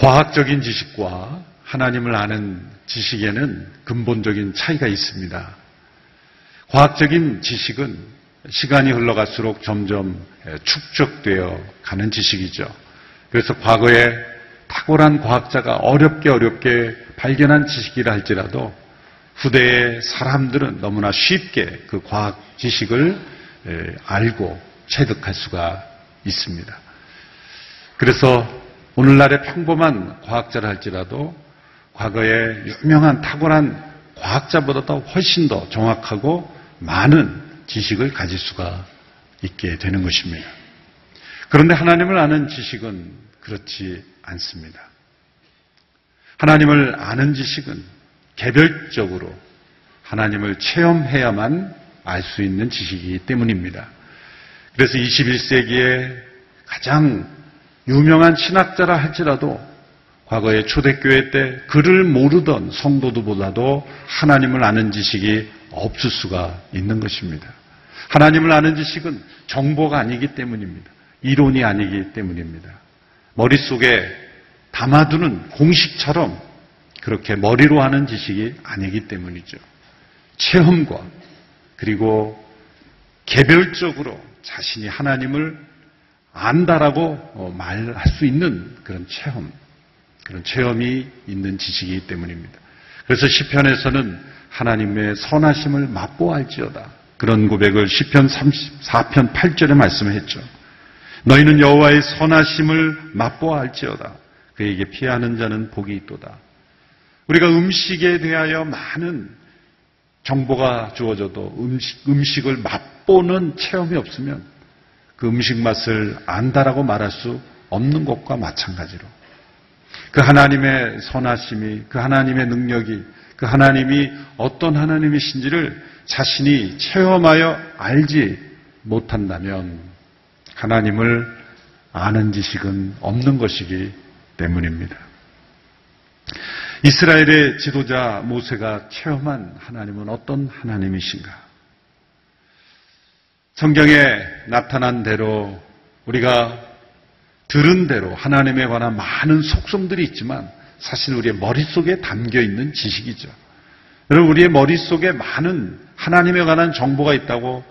과학적인 지식과 하나님을 아는 지식에는 근본적인 차이가 있습니다. 과학적인 지식은 시간이 흘러갈수록 점점 축적되어 가는 지식이죠. 그래서 과거에 탁월한 과학자가 어렵게 어렵게 발견한 지식이라 할지라도 후대의 사람들은 너무나 쉽게 그 과학 지식을 에, 알고 체득할 수가 있습니다. 그래서 오늘날의 평범한 과학자라 할지라도 과거에 유명한 탁월한 과학자보다도 훨씬 더 정확하고 많은 지식을 가질 수가 있게 되는 것입니다. 그런데 하나님을 아는 지식은 그렇지 않습니다. 하나님을 아는 지식은 개별적으로 하나님을 체험해야만 알 수 있는 지식이기 때문입니다. 그래서 21세기에 가장 유명한 신학자라 할지라도 과거에 초대교회 때 글을 모르던 성도들보다도 하나님을 아는 지식이 없을 수가 있는 것입니다. 하나님을 아는 지식은 정보가 아니기 때문입니다. 이론이 아니기 때문입니다. 머릿속에 담아두는 공식처럼 그렇게 머리로 하는 지식이 아니기 때문이죠. 체험과 그리고 개별적으로 자신이 하나님을 안다라고 어, 말할 수 있는 그런 체험, 그런 체험이 있는 지식이기 때문입니다. 그래서 시편에서는 하나님의 선하심을 맛보알지어다. 그런 고백을 시편 34편 8절에 말씀했죠. 너희는 여호와의 선하심을 맛보알지어다. 그에게 피하는 자는 복이 있도다. 우리가 음식에 대하여 많은 정보가 주어져도 음식, 음식을 맛보는 체험이 없으면 그 음식 맛을 안다라고 말할 수 없는 것과 마찬가지로 그 하나님의 선하심이, 그 하나님의 능력이, 그 하나님이 어떤 하나님이신지를 자신이 체험하여 알지 못한다면 하나님을 아는 지식은 없는 것이기 때문입니다. 이스라엘의 지도자 모세가 체험한 하나님은 어떤 하나님이신가? 성경에 나타난 대로 우리가 들은 대로 하나님에 관한 많은 속성들이 있지만 사실 우리의 머릿속에 담겨 있는 지식이죠. 여러분, 우리의 머릿속에 많은 하나님에 관한 정보가 있다고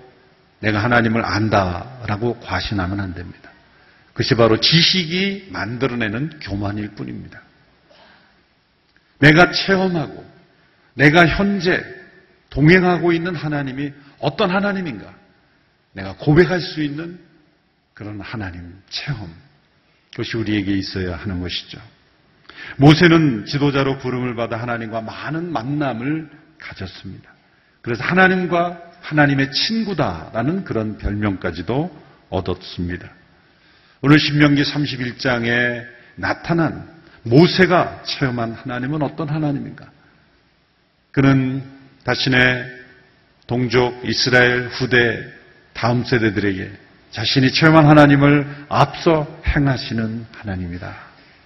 내가 하나님을 안다라고 과신하면 안 됩니다. 그것이 바로 지식이 만들어내는 교만일 뿐입니다. 내가 체험하고 내가 현재 동행하고 있는 하나님이 어떤 하나님인가? 내가 고백할 수 있는 그런 하나님 체험. 그것이 우리에게 있어야 하는 것이죠. 모세는 지도자로 부름을 받아 하나님과 많은 만남을 가졌습니다. 그래서 하나님과 하나님의 친구다라는 그런 별명까지도 얻었습니다. 오늘 신명기 31장에 나타난 모세가 체험한 하나님은 어떤 하나님인가? 그는 자신의 동족 이스라엘 후대 다음 세대들에게 자신이 체험한 하나님을 앞서 행하시는 하나님이다.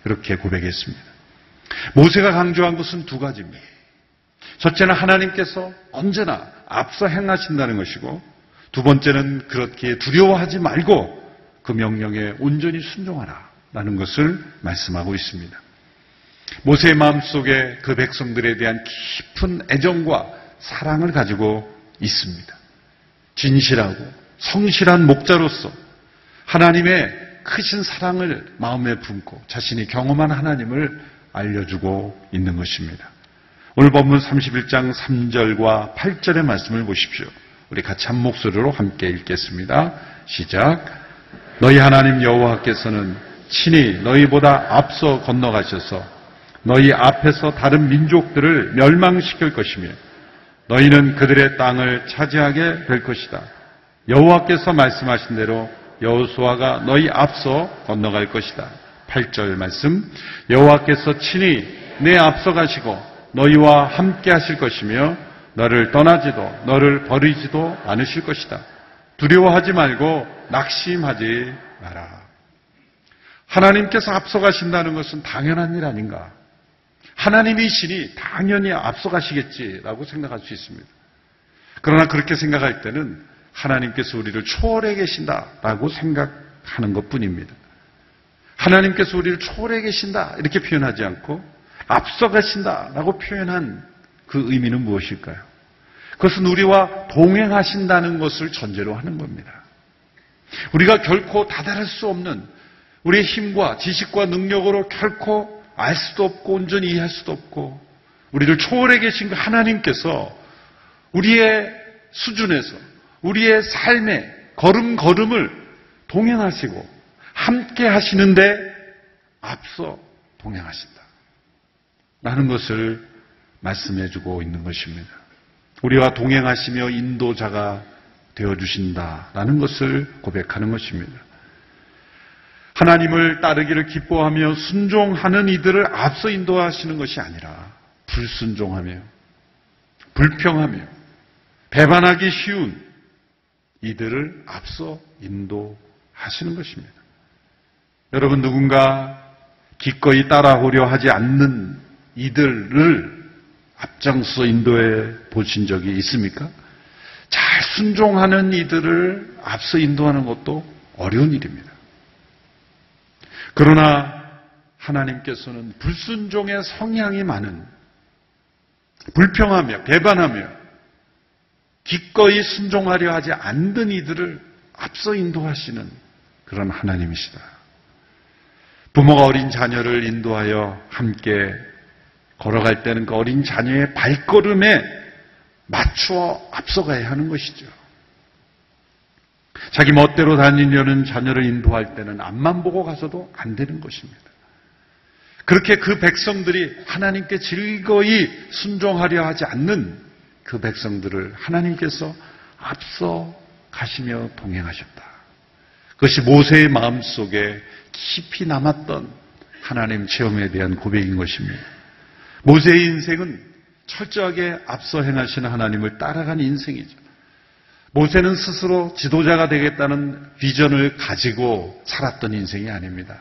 그렇게 고백했습니다. 모세가 강조한 것은 두 가지입니다. 첫째는 하나님께서 언제나 앞서 행하신다는 것이고 두 번째는 그렇게 두려워하지 말고 그 명령에 온전히 순종하라. 라는 것을 말씀하고 있습니다. 모세의 마음속에 그 백성들에 대한 깊은 애정과 사랑을 가지고 있습니다. 진실하고 성실한 목자로서 하나님의 크신 사랑을 마음에 품고 자신이 경험한 하나님을 알려주고 있는 것입니다. 오늘 본문 31장 3절과 8절의 말씀을 보십시오. 우리 같이 한 목소리로 함께 읽겠습니다. 시작. 너희 하나님 여호와께서는 친히 너희보다 앞서 건너가셔서 너희 앞에서 다른 민족들을 멸망시킬 것이며 너희는 그들의 땅을 차지하게 될 것이다. 여호와께서 말씀하신 대로 여호수아가 너희 앞서 건너갈 것이다. 8절 말씀 여호와께서 친히 내 앞서 가시고 너희와 함께 하실 것이며 너를 떠나지도 너를 버리지도 않으실 것이다. 두려워하지 말고 낙심하지 마라. 하나님께서 앞서 가신다는 것은 당연한 일 아닌가? 하나님이시니 당연히 앞서가시겠지라고 생각할 수 있습니다. 그러나 그렇게 생각할 때는 하나님께서 우리를 초월해 계신다라고 생각하는 것 뿐입니다. 하나님께서 우리를 초월해 계신다 이렇게 표현하지 않고 앞서가신다라고 표현한 그 의미는 무엇일까요? 그것은 우리와 동행하신다는 것을 전제로 하는 겁니다. 우리가 결코 다다를 수 없는 우리의 힘과 지식과 능력으로 결코 알 수도 없고 온전히 이해할 수도 없고 우리를 초월해 계신 그 하나님께서 우리의 수준에서 우리의 삶의 걸음걸음을 동행하시고 함께 하시는데 앞서 동행하신다. 라는 것을 말씀해 주고 있는 것입니다. 우리와 동행하시며 인도자가 되어 주신다라는 것을 고백하는 것입니다. 하나님을 따르기를 기뻐하며 순종하는 이들을 앞서 인도하시는 것이 아니라 불순종하며 불평하며 배반하기 쉬운 이들을 앞서 인도하시는 것입니다. 여러분 누군가 기꺼이 따라오려 하지 않는 이들을 앞장서 인도해 보신 적이 있습니까? 잘 순종하는 이들을 앞서 인도하는 것도 어려운 일입니다. 그러나 하나님께서는 불순종의 성향이 많은 불평하며 배반하며 기꺼이 순종하려 하지 않는 이들을 앞서 인도하시는 그런 하나님이시다. 부모가 어린 자녀를 인도하여 함께 걸어갈 때는 그 어린 자녀의 발걸음에 맞추어 앞서가야 하는 것이죠. 자기 멋대로 다니려는 자녀를 인도할 때는 앞만 보고 가서도 안 되는 것입니다. 그렇게 그 백성들이 하나님께 즐거이 순종하려 하지 않는 그 백성들을 하나님께서 앞서 가시며 동행하셨다. 그것이 모세의 마음 속에 깊이 남았던 하나님 체험에 대한 고백인 것입니다. 모세의 인생은 철저하게 앞서 행하시는 하나님을 따라간 인생이죠. 모세는 스스로 지도자가 되겠다는 비전을 가지고 살았던 인생이 아닙니다.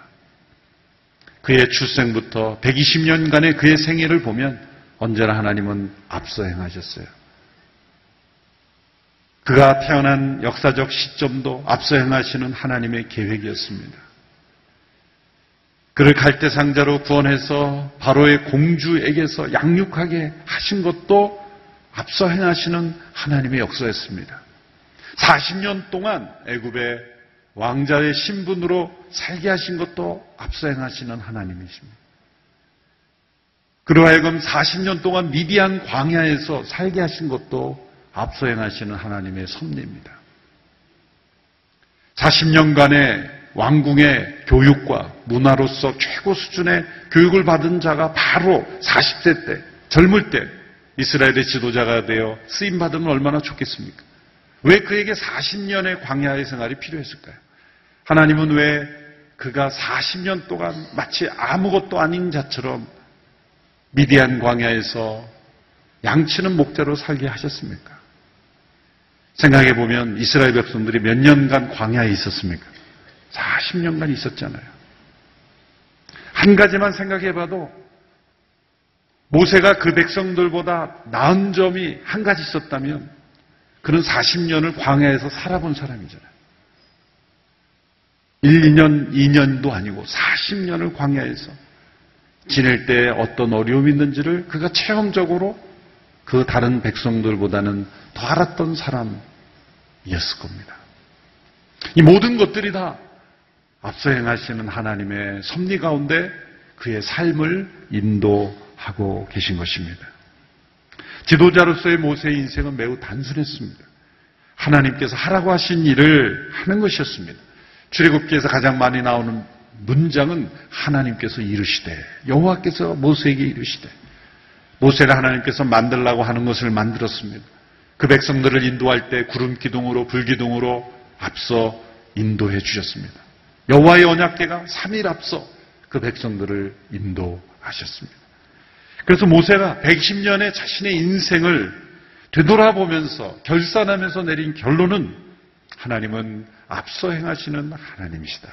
그의 출생부터 120년간의 그의 생애를 보면 언제나 하나님은 앞서 행하셨어요. 그가 태어난 역사적 시점도 앞서 행하시는 하나님의 계획이었습니다. 그를 갈대 상자로 구원해서 바로의 공주에게서 양육하게 하신 것도 앞서 행하시는 하나님의 역사였습니다. 40년 동안 애굽의 왕자의 신분으로 살게 하신 것도 앞서 행하시는 하나님이십니다. 그로 하여금 40년 동안 미디안 광야에서 살게 하신 것도 앞서 행하시는 하나님의 섭리입니다. 40년간의 왕궁의 교육과 문화로서 최고 수준의 교육을 받은 자가 바로 40세 때, 젊을 때 이스라엘의 지도자가 되어 쓰임 받으면 얼마나 좋겠습니까? 왜 그에게 40년의 광야의 생활이 필요했을까요? 하나님은 왜 그가 40년 동안 마치 아무것도 아닌 자처럼 미디안 광야에서 양치는 목자로 살게 하셨습니까? 생각해 보면 이스라엘 백성들이 몇 년간 광야에 있었습니까? 40년간 있었잖아요. 한 가지만 생각해 봐도 모세가 그 백성들보다 나은 점이 한 가지 있었다면 그는 40년을 광야에서 살아본 사람이잖아요. 1, 2년, 2년도 아니고 40년을 광야에서 지낼 때 어떤 어려움이 있는지를 그가 체험적으로 그 다른 백성들보다는 더 알았던 사람이었을 겁니다. 이 모든 것들이 다 앞서 행하시는 하나님의 섭리 가운데 그의 삶을 인도하고 계신 것입니다. 지도자로서의 모세의 인생은 매우 단순했습니다. 하나님께서 하라고 하신 일을 하는 것이었습니다. 출애굽기에서 가장 많이 나오는 문장은 하나님께서 이르시되 여호와께서 모세에게 이르시되 모세를 하나님께서 만들라고 하는 것을 만들었습니다. 그 백성들을 인도할 때 구름 기둥으로 불 기둥으로 앞서 인도해 주셨습니다. 여호와의 언약궤가 3일 앞서 그 백성들을 인도하셨습니다. 그래서 모세가 110년의 자신의 인생을 되돌아보면서 결산하면서 내린 결론은 하나님은 앞서 행하시는 하나님이시다.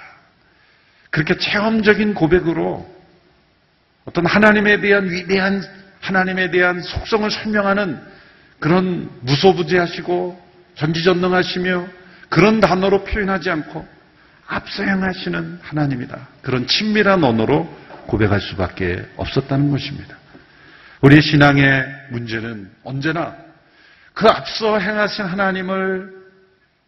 그렇게 체험적인 고백으로 어떤 하나님에 대한 위대한 하나님에 대한 속성을 설명하는 그런 무소부지하시고 전지전능하시며 그런 단어로 표현하지 않고 앞서 향하시는 하나님이다. 그런 친밀한 언어로 고백할 수밖에 없었다는 것입니다. 우리 신앙의 문제는 언제나 그 앞서 행하신 하나님을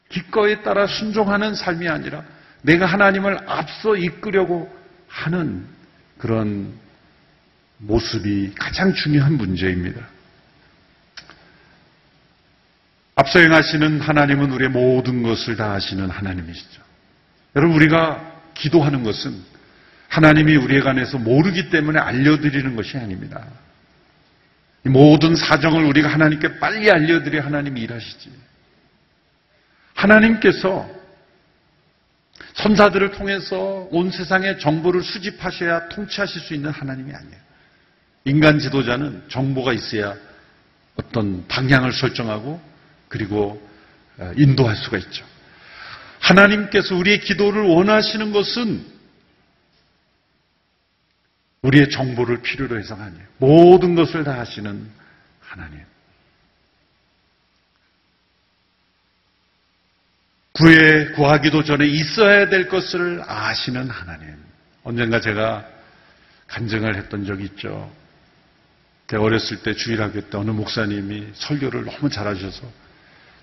기꺼이 따라 순종하는 삶이 아니라 내가 하나님을 앞서 이끌려고 하는 그런 모습이 가장 중요한 문제입니다. 앞서 행하시는 하나님은 우리의 모든 것을 다 아시는 하나님이시죠. 여러분, 우리가 기도하는 것은 하나님이 우리에 관해서 모르기 때문에 알려드리는 것이 아닙니다. 이 모든 사정을 우리가 하나님께 빨리 알려드려 하나님이 일하시지. 하나님께서 선사들을 통해서 온 세상의 정보를 수집하셔야 통치하실 수 있는 하나님이 아니에요. 인간 지도자는 정보가 있어야 어떤 방향을 설정하고 그리고 어, 인도할 수가 있죠. 하나님께서 우리의 기도를 원하시는 것은 우리의 정보를 필요로 해서가 아니에요. 모든 것을 다 하시는 하나님. 구해 구하기도 전에 있어야 될 것을 아시는 하나님. 언젠가 제가 간증을 했던 적이 있죠. 제가 어렸을 때 주일학교 때 어느 목사님이 설교를 너무 잘하셔서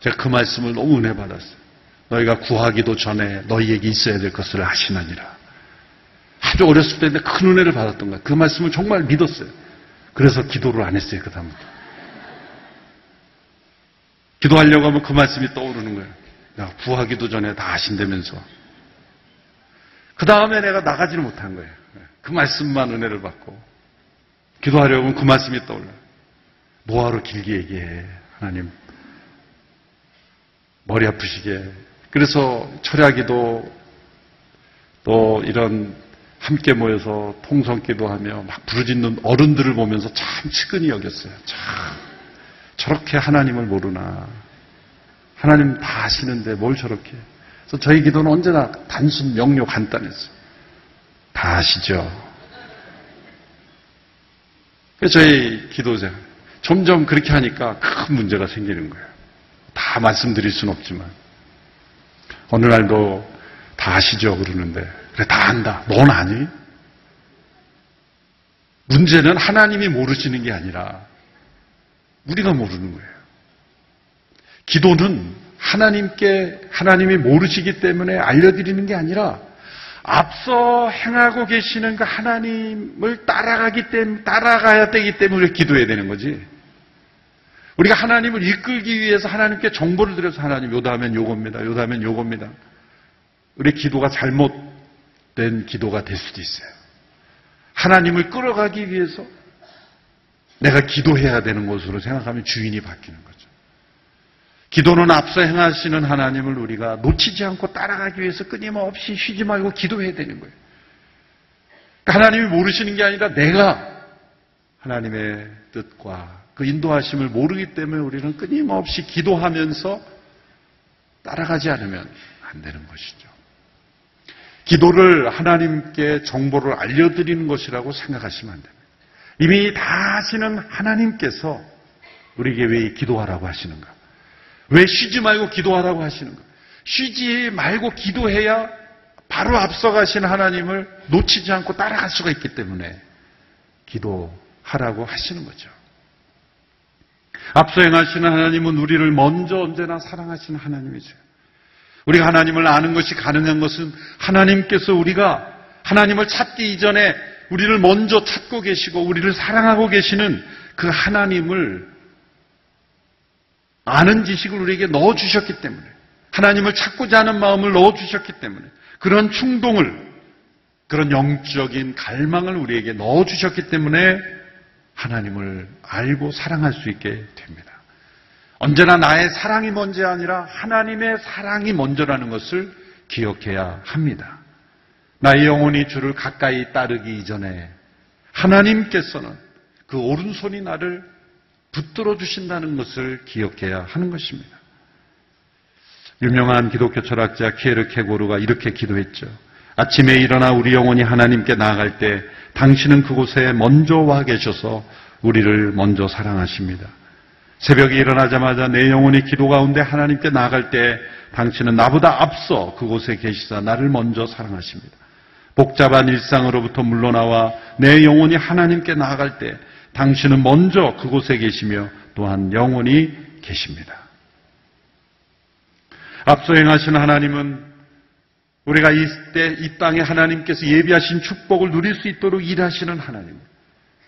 제가 그 말씀을 너무 은혜 받았어요. 너희가 구하기도 전에 너희에게 있어야 될 것을 아시느니라. 아주 어렸을 때인데 큰 은혜를 받았던 거예요. 그 말씀을 정말 믿었어요. 그래서 기도를 안 했어요, 그 다음부터. 기도하려고 하면 그 말씀이 떠오르는 거예요. 야, 구하기도 전에 다 아신다면서. 그 다음에 내가 나가지를 못한 거예요. 그 말씀만 은혜를 받고. 기도하려고 하면 그 말씀이 떠올라요. 뭐하러 길게 얘기해, 하나님. 머리 아프시게. 그래서 철야기도 또 이런 함께 모여서 통성기도 하며 막 부르짖는 어른들을 보면서 참 측은히 여겼어요. 참 저렇게 하나님을 모르나. 하나님 다 아시는데 뭘 저렇게. 그래서 저희 기도는 언제나 단순, 명료, 간단했어요. 다 아시죠? 그래서 저희 기도자 점점 그렇게 하니까 큰 문제가 생기는 거예요. 다 말씀드릴 수는 없지만 어느 날도 다 아시죠 그러는데 그래 다 안다. 넌 아니? 문제는 하나님이 모르시는 게 아니라 우리가 모르는 거예요. 기도는 하나님께 하나님이 모르시기 때문에 알려드리는 게 아니라 앞서 행하고 계시는 그 하나님을 따라가기 때문에 따라가야 되기 때문에 기도해야 되는 거지. 우리가 하나님을 이끌기 위해서 하나님께 정보를 드려서 하나님 요다 하면 요겁니다. 요다 하면 요겁니다. 우리 기도가 잘못된 기도가 될 수도 있어요. 하나님을 끌어가기 위해서 내가 기도해야 되는 것으로 생각하면 주인이 바뀌는 거죠. 기도는 앞서 행하시는 하나님을 우리가 놓치지 않고 따라가기 위해서 끊임없이 쉬지 말고 기도해야 되는 거예요. 그러니까 하나님이 모르시는 게 아니라 내가 하나님의 뜻과 그 인도하심을 모르기 때문에 우리는 끊임없이 기도하면서 따라가지 않으면 안 되는 것이죠. 기도를 하나님께 정보를 알려드리는 것이라고 생각하시면 안 됩니다. 이미 다 아시는 하나님께서 우리에게 왜 기도하라고 하시는가? 왜 쉬지 말고 기도하라고 하시는가? 쉬지 말고 기도해야 바로 앞서가신 하나님을 놓치지 않고 따라갈 수가 있기 때문에 기도하라고 하시는 거죠. 앞서 행하시는 하나님은 우리를 먼저 언제나 사랑하시는 하나님이죠. 우리가 하나님을 아는 것이 가능한 것은 하나님께서 우리가 하나님을 찾기 이전에 우리를 먼저 찾고 계시고 우리를 사랑하고 계시는 그 하나님을 아는 지식을 우리에게 넣어주셨기 때문에 하나님을 찾고자 하는 마음을 넣어주셨기 때문에 그런 충동을 그런 영적인 갈망을 우리에게 넣어주셨기 때문에 하나님을 알고 사랑할 수 있게 됩니다. 언제나 나의 사랑이 먼저 아니라 하나님의 사랑이 먼저라는 것을 기억해야 합니다. 나의 영혼이 주를 가까이 따르기 이전에 하나님께서는 그 오른손이 나를 붙들어 주신다는 것을 기억해야 하는 것입니다. 유명한 기독교 철학자 키에르 케고르가 이렇게 기도했죠. 아침에 일어나 우리 영혼이 하나님께 나아갈 때 당신은 그곳에 먼저 와 계셔서 우리를 먼저 사랑하십니다. 새벽에 일어나자마자 내 영혼이 기도 가운데 하나님께 나아갈 때 당신은 나보다 앞서 그곳에 계시사 나를 먼저 사랑하십니다. 복잡한 일상으로부터 물러나와 내 영혼이 하나님께 나아갈 때 당신은 먼저 그곳에 계시며 또한 영원히 계십니다. 앞서 행하신 하나님은 우리가 이때 이 땅에 하나님께서 예비하신 축복을 누릴 수 있도록 일하시는 하나님.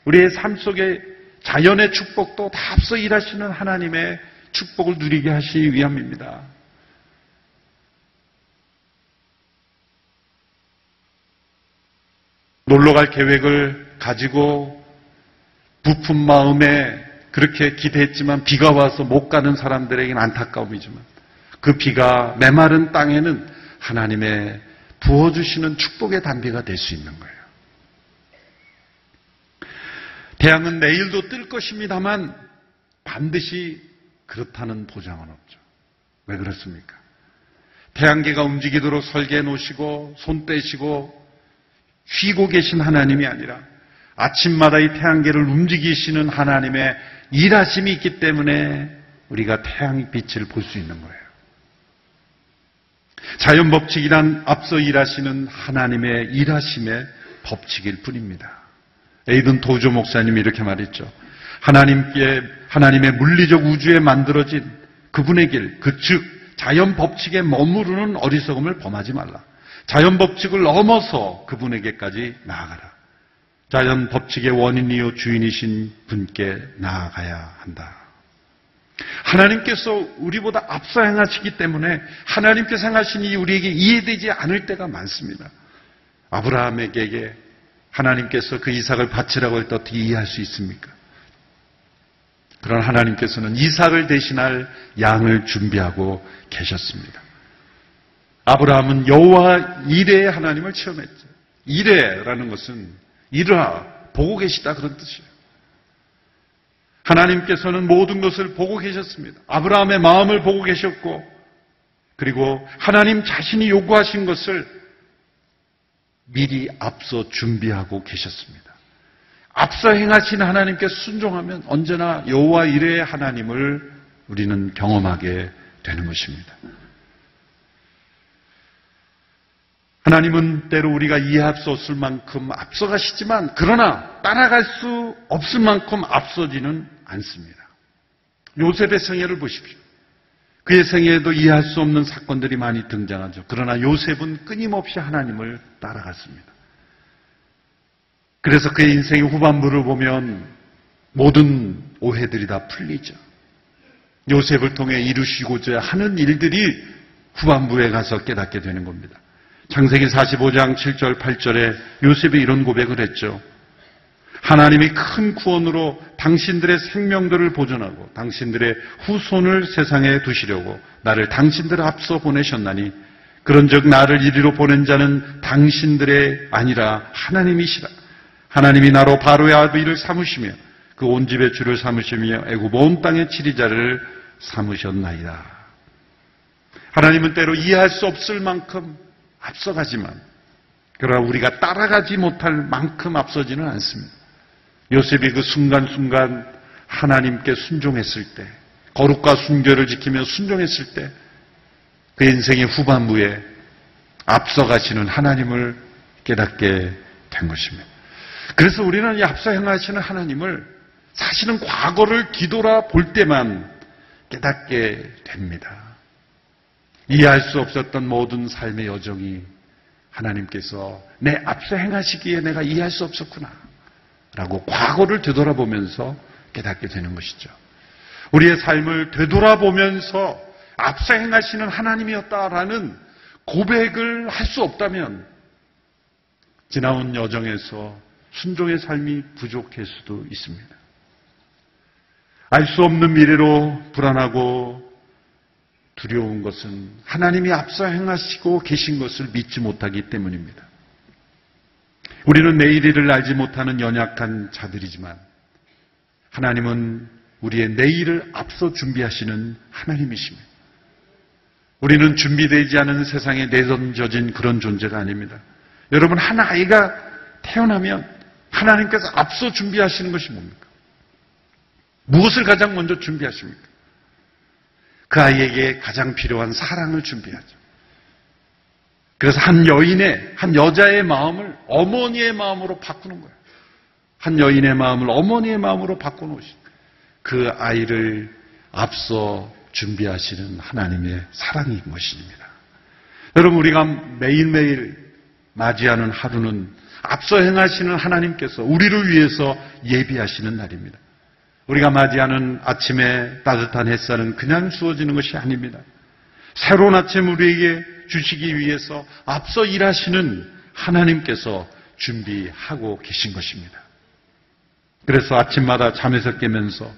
우리의 삶 속에 자연의 축복도 다 앞서 일하시는 하나님의 축복을 누리게 하시기 위함입니다. 놀러 갈 계획을 가지고 부푼 마음에 그렇게 기대했지만 비가 와서 못 가는 사람들에게는 안타까움이지만 그 비가 메마른 땅에는 하나님의 부어주시는 축복의 단비가 될 수 있는 거예요. 태양은 내일도 뜰 것입니다만 반드시 그렇다는 보장은 없죠. 왜 그렇습니까? 태양계가 움직이도록 설계해 놓으시고 손 떼시고 쉬고 계신 하나님이 아니라 아침마다 이 태양계를 움직이시는 하나님의 일하심이 있기 때문에 우리가 태양 빛을 볼 수 있는 거예요. 자연 법칙이란 앞서 일하시는 하나님의 일하심의 법칙일 뿐입니다. 에이든 도조 목사님이 이렇게 말했죠. 하나님께 하나님의 물리적 우주에 만들어진 그분의 길, 그 즉 자연 법칙에 머무르는 어리석음을 범하지 말라. 자연 법칙을 넘어서 그분에게까지 나아가라. 자연 법칙의 원인이요 주인이신 분께 나아가야 한다. 하나님께서 우리보다 앞서 행하시기 때문에 하나님께서 행하시니 우리에게 이해되지 않을 때가 많습니다. 아브라함에게 하나님께서 그 이삭을 바치라고 할때 어떻게 이해할 수 있습니까? 그런 하나님께서는 이삭을 대신할 양을 준비하고 계셨습니다. 아브라함은 여호와 이레의 하나님을 체험했죠. 이레라는 것은 이르하 보고 계시다 그런 뜻이에요. 하나님께서는 모든 것을 보고 계셨습니다. 아브라함의 마음을 보고 계셨고 그리고 하나님 자신이 요구하신 것을 미리 앞서 준비하고 계셨습니다. 앞서 행하신 하나님께 순종하면 언제나 여호와 이레의 하나님을 우리는 경험하게 되는 것입니다. 하나님은 때로 우리가 이해할 수 없을 만큼 앞서가시지만 그러나 따라갈 수 없을 만큼 앞서지는 않습니다. 요셉의 생애를 보십시오. 그의 생애에도 이해할 수 없는 사건들이 많이 등장하죠. 그러나 요셉은 끊임없이 하나님을 따라갔습니다. 그래서 그의 인생의 후반부를 보면 모든 오해들이 다 풀리죠. 요셉을 통해 이루시고자 하는 일들이 후반부에 가서 깨닫게 되는 겁니다. 창세기 45장 7절 8절에 요셉이 이런 고백을 했죠. 하나님이 큰 구원으로 당신들의 생명들을 보존하고 당신들의 후손을 세상에 두시려고 나를 당신들 앞서 보내셨나니 그런즉 나를 이리로 보낸 자는 당신들의 아니라 하나님이시라. 하나님이 나로 바로의 아비를 삼으시며 그 온 집의 주를 삼으시며 애굽 온 땅의 치리자를 삼으셨나이다. 하나님은 때로 이해할 수 없을 만큼 앞서가지만 그러나 우리가 따라가지 못할 만큼 앞서지는 않습니다. 요셉이 그 순간순간 하나님께 순종했을 때 거룩과 순결을 지키며 순종했을 때 그 인생의 후반부에 앞서가시는 하나님을 깨닫게 된 것입니다. 그래서 우리는 이 앞서 행하시는 하나님을 사실은 과거를 뒤돌아 볼 때만 깨닫게 됩니다. 이해할 수 없었던 모든 삶의 여정이 하나님께서 내 앞서 행하시기에 내가 이해할 수 없었구나. 라고 과거를 되돌아보면서 깨닫게 되는 것이죠. 우리의 삶을 되돌아보면서 앞서 행하시는 하나님이었다라는 고백을 할 수 없다면 지나온 여정에서 순종의 삶이 부족할 수도 있습니다. 알 수 없는 미래로 불안하고 두려운 것은 하나님이 앞서 행하시고 계신 것을 믿지 못하기 때문입니다. 우리는 내일을 알지 못하는 연약한 자들이지만 하나님은 우리의 내일을 앞서 준비하시는 하나님이십니다. 우리는 준비되지 않은 세상에 내던져진 그런 존재가 아닙니다. 여러분, 한 아이가 태어나면 하나님께서 앞서 준비하시는 것이 뭡니까? 무엇을 가장 먼저 준비하십니까? 그 아이에게 가장 필요한 사랑을 준비하죠. 그래서 한 여인의, 한 여자의 마음을 어머니의 마음으로 바꾸는 거예요. 한 여인의 마음을 어머니의 마음으로 바꿔놓으신 그 아이를 앞서 준비하시는 하나님의 사랑인 것입니다. 여러분, 우리가 매일매일 맞이하는 하루는 앞서 행하시는 하나님께서 우리를 위해서 예비하시는 날입니다. 우리가 맞이하는 아침에 따뜻한 햇살은 그냥 주어지는 것이 아닙니다. 새로운 아침 우리에게 주시기 위해서 앞서 일하시는 하나님께서 준비하고 계신 것입니다. 그래서 아침마다 잠에서 깨면서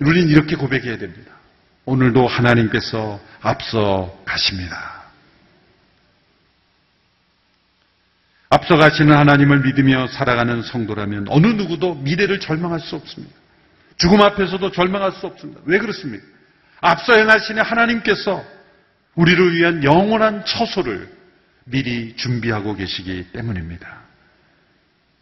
우리는 이렇게 고백해야 됩니다. 오늘도 하나님께서 앞서 가십니다. 앞서 가시는 하나님을 믿으며 살아가는 성도라면 어느 누구도 미래를 절망할 수 없습니다. 죽음 앞에서도 절망할 수 없습니다. 왜 그렇습니까? 앞서 행하시는 하나님께서 우리를 위한 영원한 처소를 미리 준비하고 계시기 때문입니다.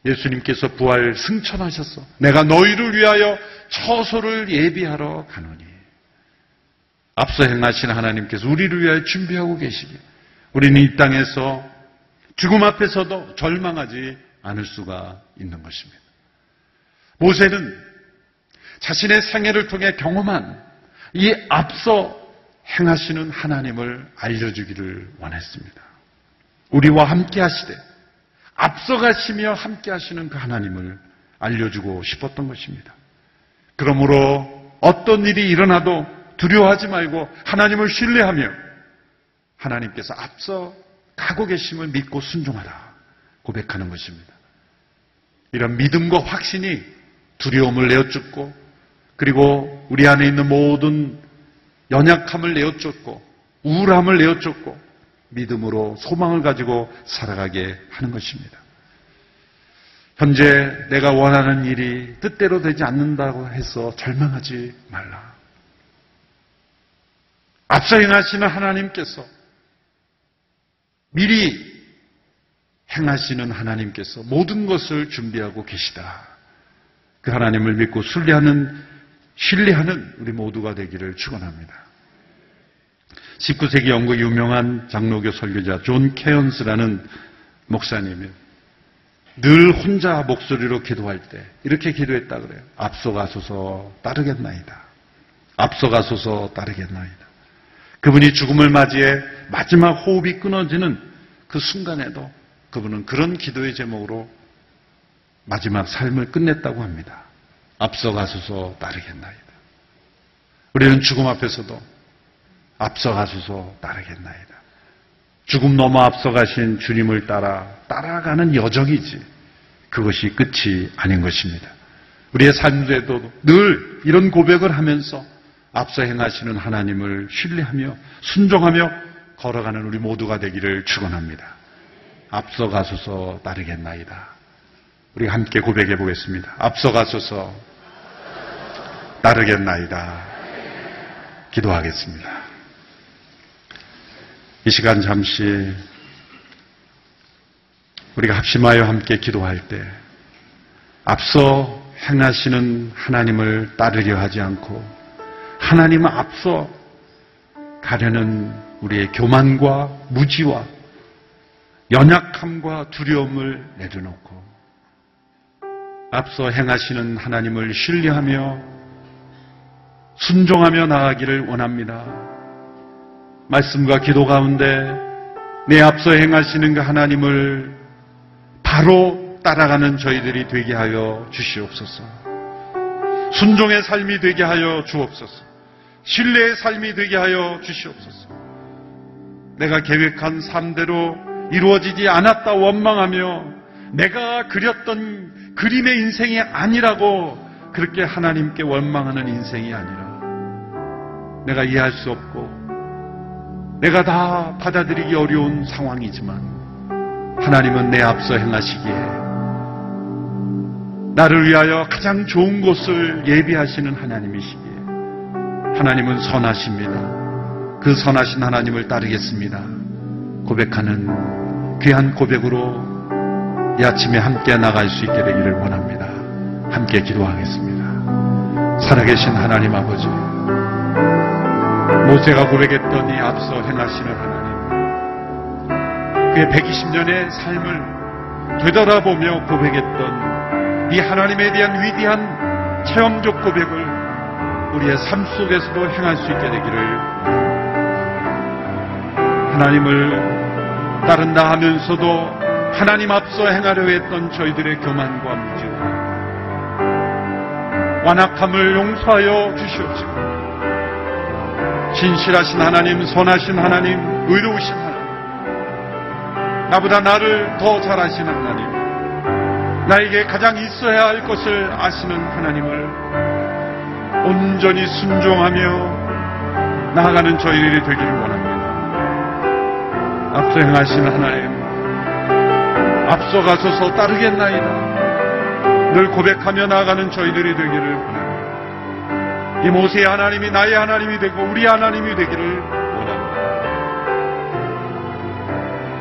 예수님께서 부활 승천하셨어. 내가 너희를 위하여 처소를 예비하러 가노니. 앞서 행하신 하나님께서 우리를 위하여 준비하고 계시기. 우리는 이 땅에서 죽음 앞에서도 절망하지 않을 수가 있는 것입니다. 모세는 자신의 생애를 통해 경험한 이 앞서 행하시는 하나님을 알려주기를 원했습니다. 우리와 함께 하시되 앞서가시며 함께 하시는 그 하나님을 알려주고 싶었던 것입니다. 그러므로 어떤 일이 일어나도 두려워하지 말고 하나님을 신뢰하며 하나님께서 앞서 가고 계심을 믿고 순종하라 고백하는 것입니다. 이런 믿음과 확신이 두려움을 내어쫓고 그리고 우리 안에 있는 모든 연약함을 내어쫓고 우울함을 내어쫓고 믿음으로 소망을 가지고 살아가게 하는 것입니다. 현재 내가 원하는 일이 뜻대로 되지 않는다고 해서 절망하지 말라. 앞서 행하시는 하나님께서 미리 행하시는 하나님께서 모든 것을 준비하고 계시다. 그 하나님을 믿고 신뢰하는 신뢰하는 우리 모두가 되기를 축원합니다. 19세기 영국 유명한 장로교 설교자 존 케언스라는 목사님이 늘 혼자 목소리로 기도할 때 이렇게 기도했다 그래요. 앞서가소서 따르겠나이다. 앞서가소서 따르겠나이다. 그분이 죽음을 맞이해 마지막 호흡이 끊어지는 그 순간에도 그분은 그런 기도의 제목으로 마지막 삶을 끝냈다고 합니다. 앞서가소서 따르겠나이다. 우리는 죽음 앞에서도 앞서가소서 따르겠나이다. 죽음 넘어 앞서가신 주님을 따라 따라가는 여정이지 그것이 끝이 아닌 것입니다. 우리의 삶에도 늘 이런 고백을 하면서 앞서 행하시는 하나님을 신뢰하며 순종하며 걸어가는 우리 모두가 되기를 축원합니다. 앞서가소서 따르겠나이다. 우리 함께 고백해 보겠습니다. 앞서가소서 따르겠나이다. 기도하겠습니다. 이 시간 잠시 우리가 합심하여 함께 기도할 때 앞서 행하시는 하나님을 따르려 하지 않고 하나님을 앞서 가려는 우리의 교만과 무지와 연약함과 두려움을 내려놓고 앞서 행하시는 하나님을 신뢰하며 순종하며 나가기를 원합니다. 말씀과 기도 가운데 내 앞서 행하시는 그 하나님을 바로 따라가는 저희들이 되게 하여 주시옵소서. 순종의 삶이 되게 하여 주옵소서. 신뢰의 삶이 되게 하여 주시옵소서. 내가 계획한 삶대로 이루어지지 않았다 원망하며 내가 그렸던 그림의 인생이 아니라고 그렇게 하나님께 원망하는 인생이 아니라 내가 이해할 수 없고 내가 다 받아들이기 어려운 상황이지만 하나님은 내 앞서 행하시기에 나를 위하여 가장 좋은 곳을 예비하시는 하나님이시기에 하나님은 선하십니다. 그 선하신 하나님을 따르겠습니다. 고백하는 귀한 고백으로 이 아침에 함께 나갈 수 있게 되기를 원합니다. 함께 기도하겠습니다. 살아계신 하나님 아버지, 모세가 고백했던 이 앞서 행하시는 하나님, 그의 120년의 삶을 되돌아보며 고백했던 이 하나님에 대한 위대한 체험적 고백을 우리의 삶 속에서도 행할 수 있게 되기를 하나님을 따른다 하면서도 하나님 앞서 행하려 했던 저희들의 교만과 무지와 완악함을 용서하여 주시옵시고 진실하신 하나님, 선하신 하나님, 의로우신 하나님 나보다 나를 더 잘하시는 하나님 나에게 가장 있어야 할 것을 아시는 하나님을 온전히 순종하며 나아가는 저희들이 되기를 원합니다. 앞서 행하신 하나님 앞서가소서 따르겠나이다. 늘 고백하며 나아가는 저희들이 되기를 원합니다. 이 모세의 하나님이 나의 하나님이 되고 우리 하나님이 되기를 원합니다.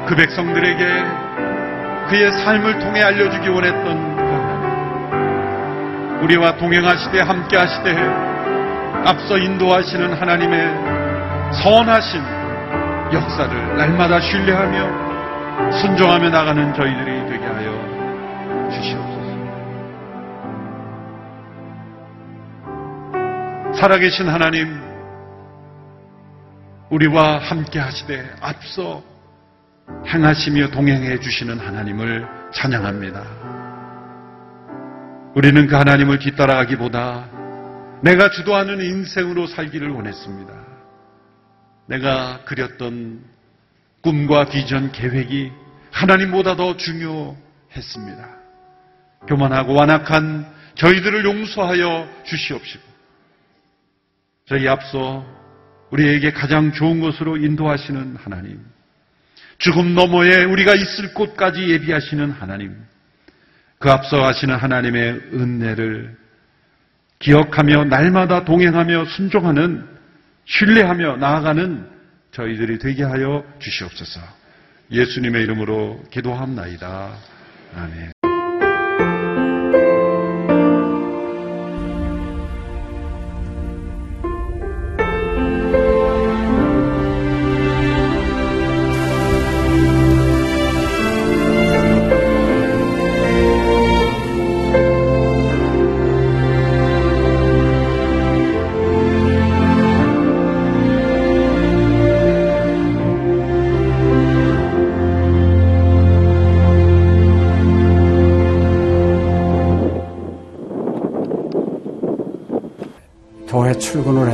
그 백성들에게 그의 삶을 통해 알려주기 원했던 그 하나님. 우리와 동행하시되 함께 하시되 앞서 인도하시는 하나님의 선하신 역사를 날마다 신뢰하며 순종하며 나가는 저희들이 되게 하여 주시옵소서. 살아계신 하나님, 우리와 함께 하시되 앞서 행하시며 동행해 주시는 하나님을 찬양합니다. 우리는 그 하나님을 뒤따라가기보다 내가 주도하는 인생으로 살기를 원했습니다. 내가 그렸던 꿈과 비전 계획이 하나님보다 더 중요했습니다. 교만하고 완악한 저희들을 용서하여 주시옵시고 저희 앞서 우리에게 가장 좋은 것으로 인도하시는 하나님 죽음 너머에 우리가 있을 곳까지 예비하시는 하나님 그 앞서 하시는 하나님의 은혜를 기억하며 날마다 동행하며 순종하는 신뢰하며 나아가는 저희들이 되게 하여 주시옵소서. 예수님의 이름으로 기도합나이다. 아멘.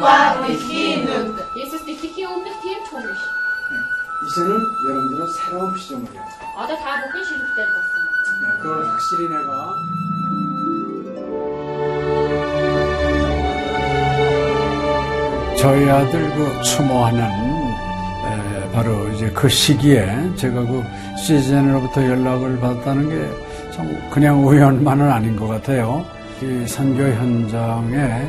눈과 빛이 눈. Jesus die Kiki und nicht hier tunisch. 이제는 여러분들은 새로운 피조물이야. 아다 다 보기 싫을 때 봤어. 네, 그걸 확실히 내가 저희 아들 그 추모하는 에, 바로 이제 그 시기에 제가 그 시즌으로부터 연락을 받았다는 게 참 그냥 우연만은 아닌 것 같아요. 이 선교 현장에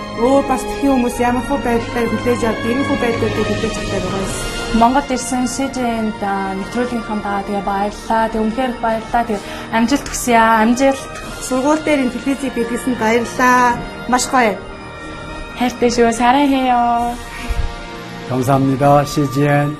өөр бас тхэн хүмүүс ямар хөө байдлаар хүлээж авд ийм хөө байдлуудыг хүлээж авдаг байгаа юм. Монгол ирсэн СЖН-д нэвтрүүлгийнхаа даа тэгээ баярлаа. Тэг үнхээр баярлаа. Тэг амжилт хүсье аа. Амжилт. Сургууль дээр ин телевизийг бидлсэн баярлаа. Маш гоё. хайртай шүү. 사랑해요. 감사합니다. CGN